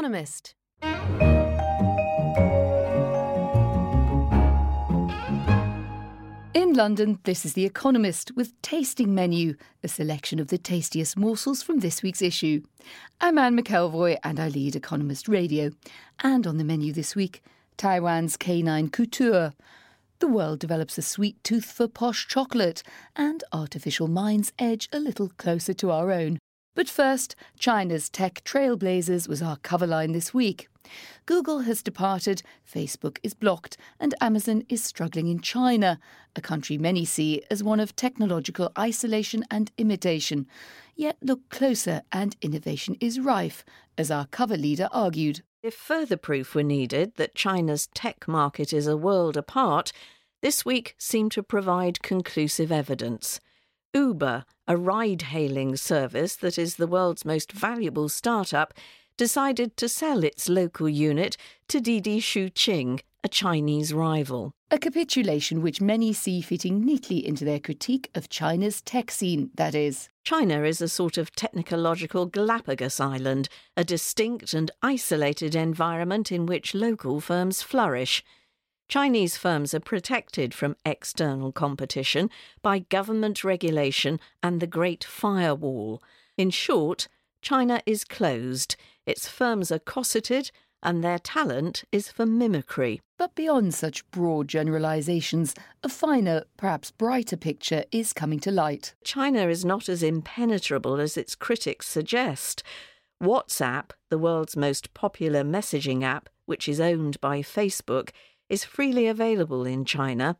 Economist. In London, this is The Economist with Tasting Menu, a selection of the tastiest morsels from this week's issue. I'm Anne McElvoy and I lead Economist Radio. And on the menu this week, Taiwan's canine couture. The world develops a sweet tooth for posh chocolate, and artificial minds edge a little closer to our own. But first, China's tech trailblazers was our cover line this week. Google has departed, Facebook is blocked, and Amazon is struggling in China, a country many see as one of technological isolation and imitation. Yet look closer, and innovation is rife, as our cover leader argued. If further proof were needed that China's tech market is a world apart, this week seemed to provide conclusive evidence. Uber, a ride hailing service that is the world's most valuable startup, decided to sell its local unit to Didi Chuxing, a Chinese rival. A capitulation which many see fitting neatly into their critique of China's tech scene, that is. China is a sort of technological Galapagos island, a distinct and isolated environment in which local firms flourish. Chinese firms are protected from external competition by government regulation and the Great Firewall. In short, China is closed, its firms are cosseted, and their talent is for mimicry. But beyond such broad generalisations, a finer, perhaps brighter picture is coming to light. China is not as impenetrable as its critics suggest. WhatsApp, the world's most popular messaging app, which is owned by Facebook, is freely available in China,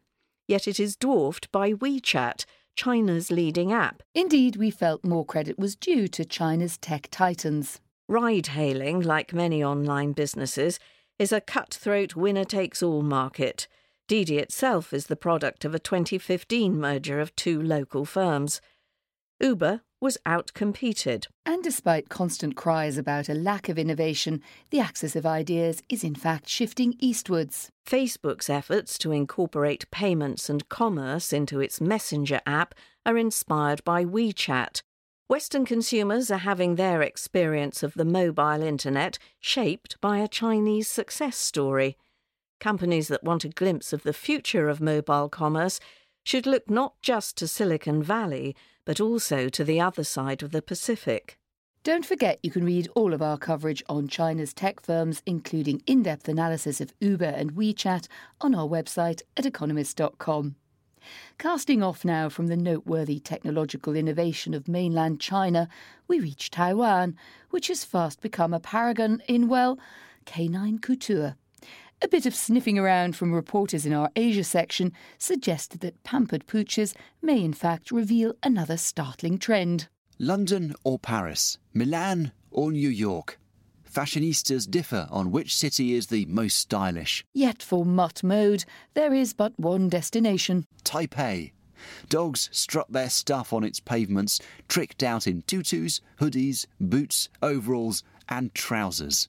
yet it is dwarfed by WeChat, China's leading app. Indeed, we felt more credit was due to China's tech titans. Ride hailing, like many online businesses, is a cutthroat winner takes all market. Didi itself is the product of a 2015 merger of two local firms. Uber was outcompeted. And despite constant cries about a lack of innovation, the axis of ideas is in fact shifting eastwards. Facebook's efforts to incorporate payments and commerce into its Messenger app are inspired by WeChat. Western consumers are having their experience of the mobile internet shaped by a Chinese success story. Companies that want a glimpse of the future of mobile commerce should look not just to Silicon Valley, but also to the other side of the Pacific. Don't forget you can read all of our coverage on China's tech firms, including in depth analysis of Uber and WeChat, on our website at economist.com. Casting off now from the noteworthy technological innovation of mainland China, we reach Taiwan, which has fast become a paragon in, well, canine couture. A bit of sniffing around from reporters in our Asia section suggested that pampered pooches may in fact reveal another startling trend. London or Paris, Milan or New York. Fashionistas differ on which city is the most stylish. Yet for mutt mode, there is but one destination Taipei. Dogs strut their stuff on its pavements, tricked out in tutus, hoodies, boots, overalls, and trousers.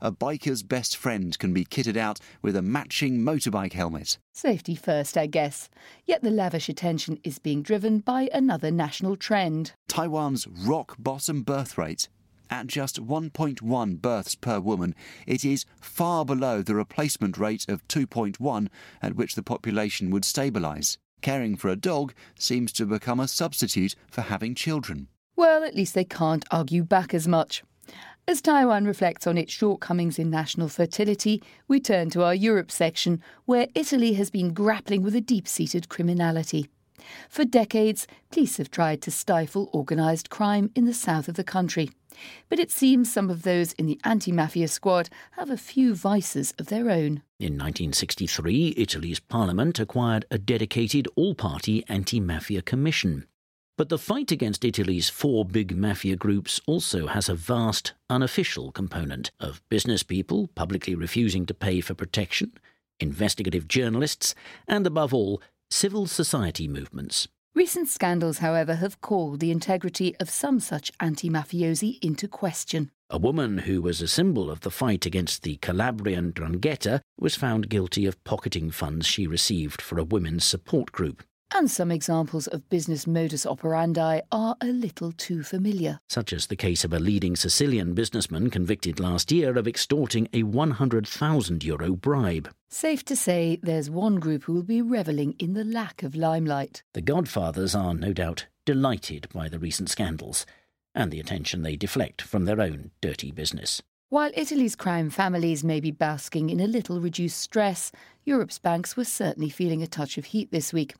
A biker's best friend can be kitted out with a matching motorbike helmet. Safety first, I guess. Yet the lavish attention is being driven by another national trend. Taiwan's rock bottom birth rate. At just 1.1 births per woman, it is far below the replacement rate of 2.1 at which the population would stabilise. Caring for a dog seems to become a substitute for having children. Well, at least they can't argue back as much. As Taiwan reflects on its shortcomings in national fertility, we turn to our Europe section, where Italy has been grappling with a deep seated criminality. For decades, police have tried to stifle organised crime in the south of the country. But it seems some of those in the anti mafia squad have a few vices of their own. In 1963, Italy's parliament acquired a dedicated all party anti mafia commission. But the fight against Italy's four big mafia groups also has a vast, unofficial component of business people publicly refusing to pay for protection, investigative journalists, and above all, civil society movements. Recent scandals, however, have called the integrity of some such anti mafiosi into question. A woman who was a symbol of the fight against the Calabrian 'Ndrangheta was found guilty of pocketing funds she received for a women's support group and some examples of business modus operandi are a little too familiar. Such as the case of a leading Sicilian businessman convicted last year of extorting a 100,000 euro bribe. Safe to say there's one group who will be revelling in the lack of limelight. The Godfathers are no doubt delighted by the recent scandals and the attention they deflect from their own dirty business. While Italy's crime families may be basking in a little reduced stress, Europe's banks were certainly feeling a touch of heat this week.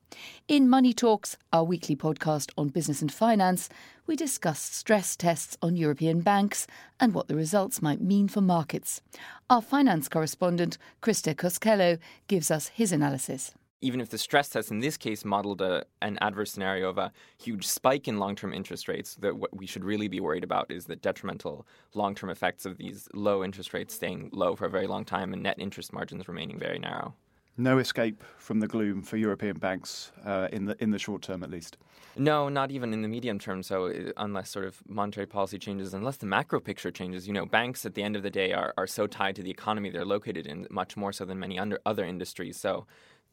In Money Talks, our weekly podcast on business and finance, we discussed stress tests on European banks and what the results might mean for markets. Our finance correspondent, Christer Koskelo, gives us his analysis even if the stress test in this case modeled a, an adverse scenario of a huge spike in long term interest rates, that what we should really be worried about is the detrimental long term effects of these low interest rates staying low for a very long time and net interest margins remaining very narrow. No escape from the gloom for European banks uh, in the in the short term, at least. No, not even in the medium term. So, uh, unless sort of monetary policy changes, unless the macro picture changes, you know, banks at the end of the day are, are so tied to the economy they're located in, much more so than many under other industries. So,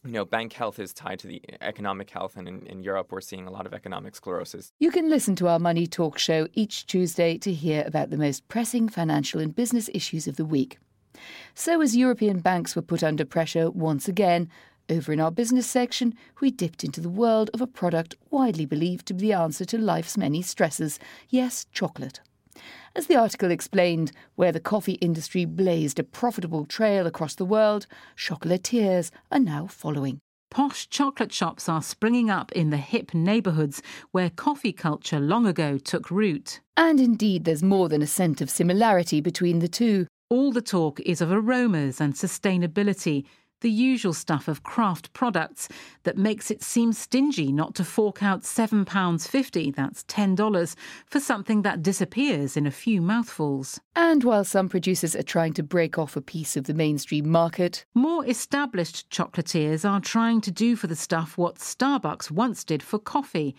you know, bank health is tied to the economic health, and in, in, Europe, we're seeing a lot of economic sclerosis. You can listen to our Money Talk show each Tuesday to hear about the most pressing financial and business issues of the week. So, as European banks were put under pressure once again, over in our business section, we dipped into the world of a product widely believed to be the answer to life's many stresses yes, chocolate. As the article explained, where the coffee industry blazed a profitable trail across the world, chocolatiers are now following. Posh chocolate shops are springing up in the hip neighbourhoods where coffee culture long ago took root. And indeed, there's more than a scent of similarity between the two. All the talk is of aromas and sustainability, the usual stuff of craft products that makes it seem stingy not to fork out £7.50, that's $10, for something that disappears in a few mouthfuls. And while some producers are trying to break off a piece of the mainstream market, more established chocolatiers are trying to do for the stuff what Starbucks once did for coffee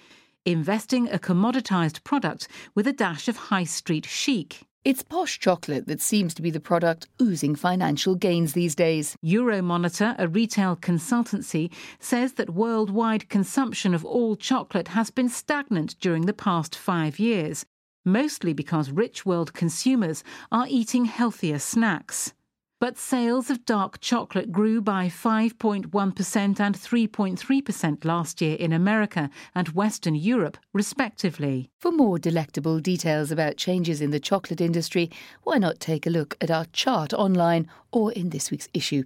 investing a commoditised product with a dash of high street chic. It's posh chocolate that seems to be the product oozing financial gains these days. Euromonitor, a retail consultancy, says that worldwide consumption of all chocolate has been stagnant during the past five years, mostly because rich world consumers are eating healthier snacks. But sales of dark chocolate grew by 5.1% and 3.3% last year in America and Western Europe, respectively. For more delectable details about changes in the chocolate industry, why not take a look at our chart online or in this week's issue?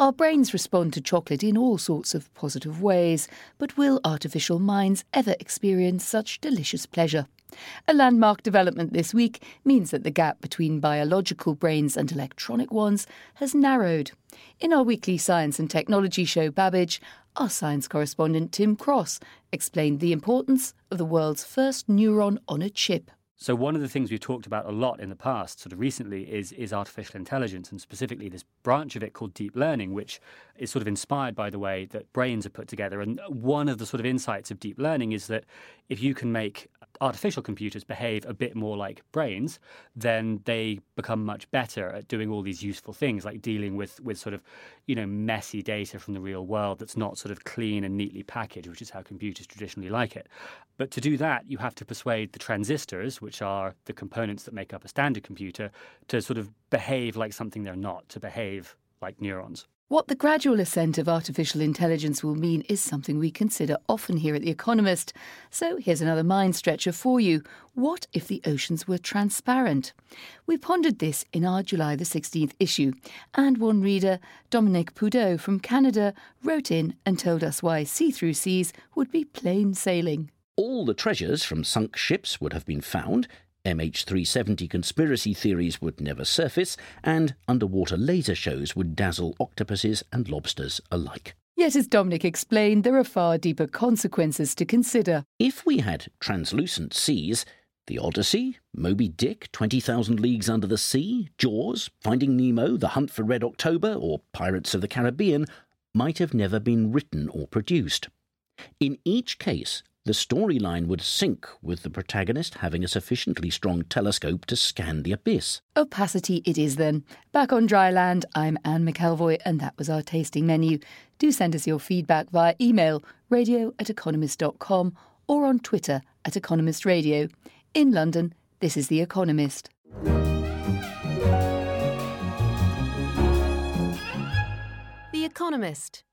Our brains respond to chocolate in all sorts of positive ways, but will artificial minds ever experience such delicious pleasure? A landmark development this week means that the gap between biological brains and electronic ones has narrowed. In our weekly science and technology show, Babbage, our science correspondent Tim Cross explained the importance of the world's first neuron on a chip. So one of the things we've talked about a lot in the past, sort of recently, is is artificial intelligence, and specifically this branch of it called deep learning, which is sort of inspired by the way that brains are put together. And one of the sort of insights of deep learning is that if you can make artificial computers behave a bit more like brains, then they become much better at doing all these useful things, like dealing with, with sort of, you know, messy data from the real world that's not sort of clean and neatly packaged, which is how computers traditionally like it. But to do that, you have to persuade the transistors, which are the components that make up a standard computer, to sort of behave like something they're not, to behave like neurons. What the gradual ascent of artificial intelligence will mean is something we consider often here at The Economist. So here's another mind stretcher for you. What if the oceans were transparent? We pondered this in our July the 16th issue, and one reader, Dominic Poudot from Canada, wrote in and told us why see through seas would be plain sailing. All the treasures from sunk ships would have been found, MH370 conspiracy theories would never surface, and underwater laser shows would dazzle octopuses and lobsters alike. Yet, as Dominic explained, there are far deeper consequences to consider. If we had translucent seas, the Odyssey, Moby Dick, 20,000 Leagues Under the Sea, Jaws, Finding Nemo, The Hunt for Red October, or Pirates of the Caribbean might have never been written or produced. In each case, the storyline would sink with the protagonist having a sufficiently strong telescope to scan the abyss. Opacity it is then. Back on dry land, I'm Anne McElvoy, and that was our tasting menu. Do send us your feedback via email, radio at economist.com, or on Twitter at Economist Radio. In London, this is The Economist. The Economist.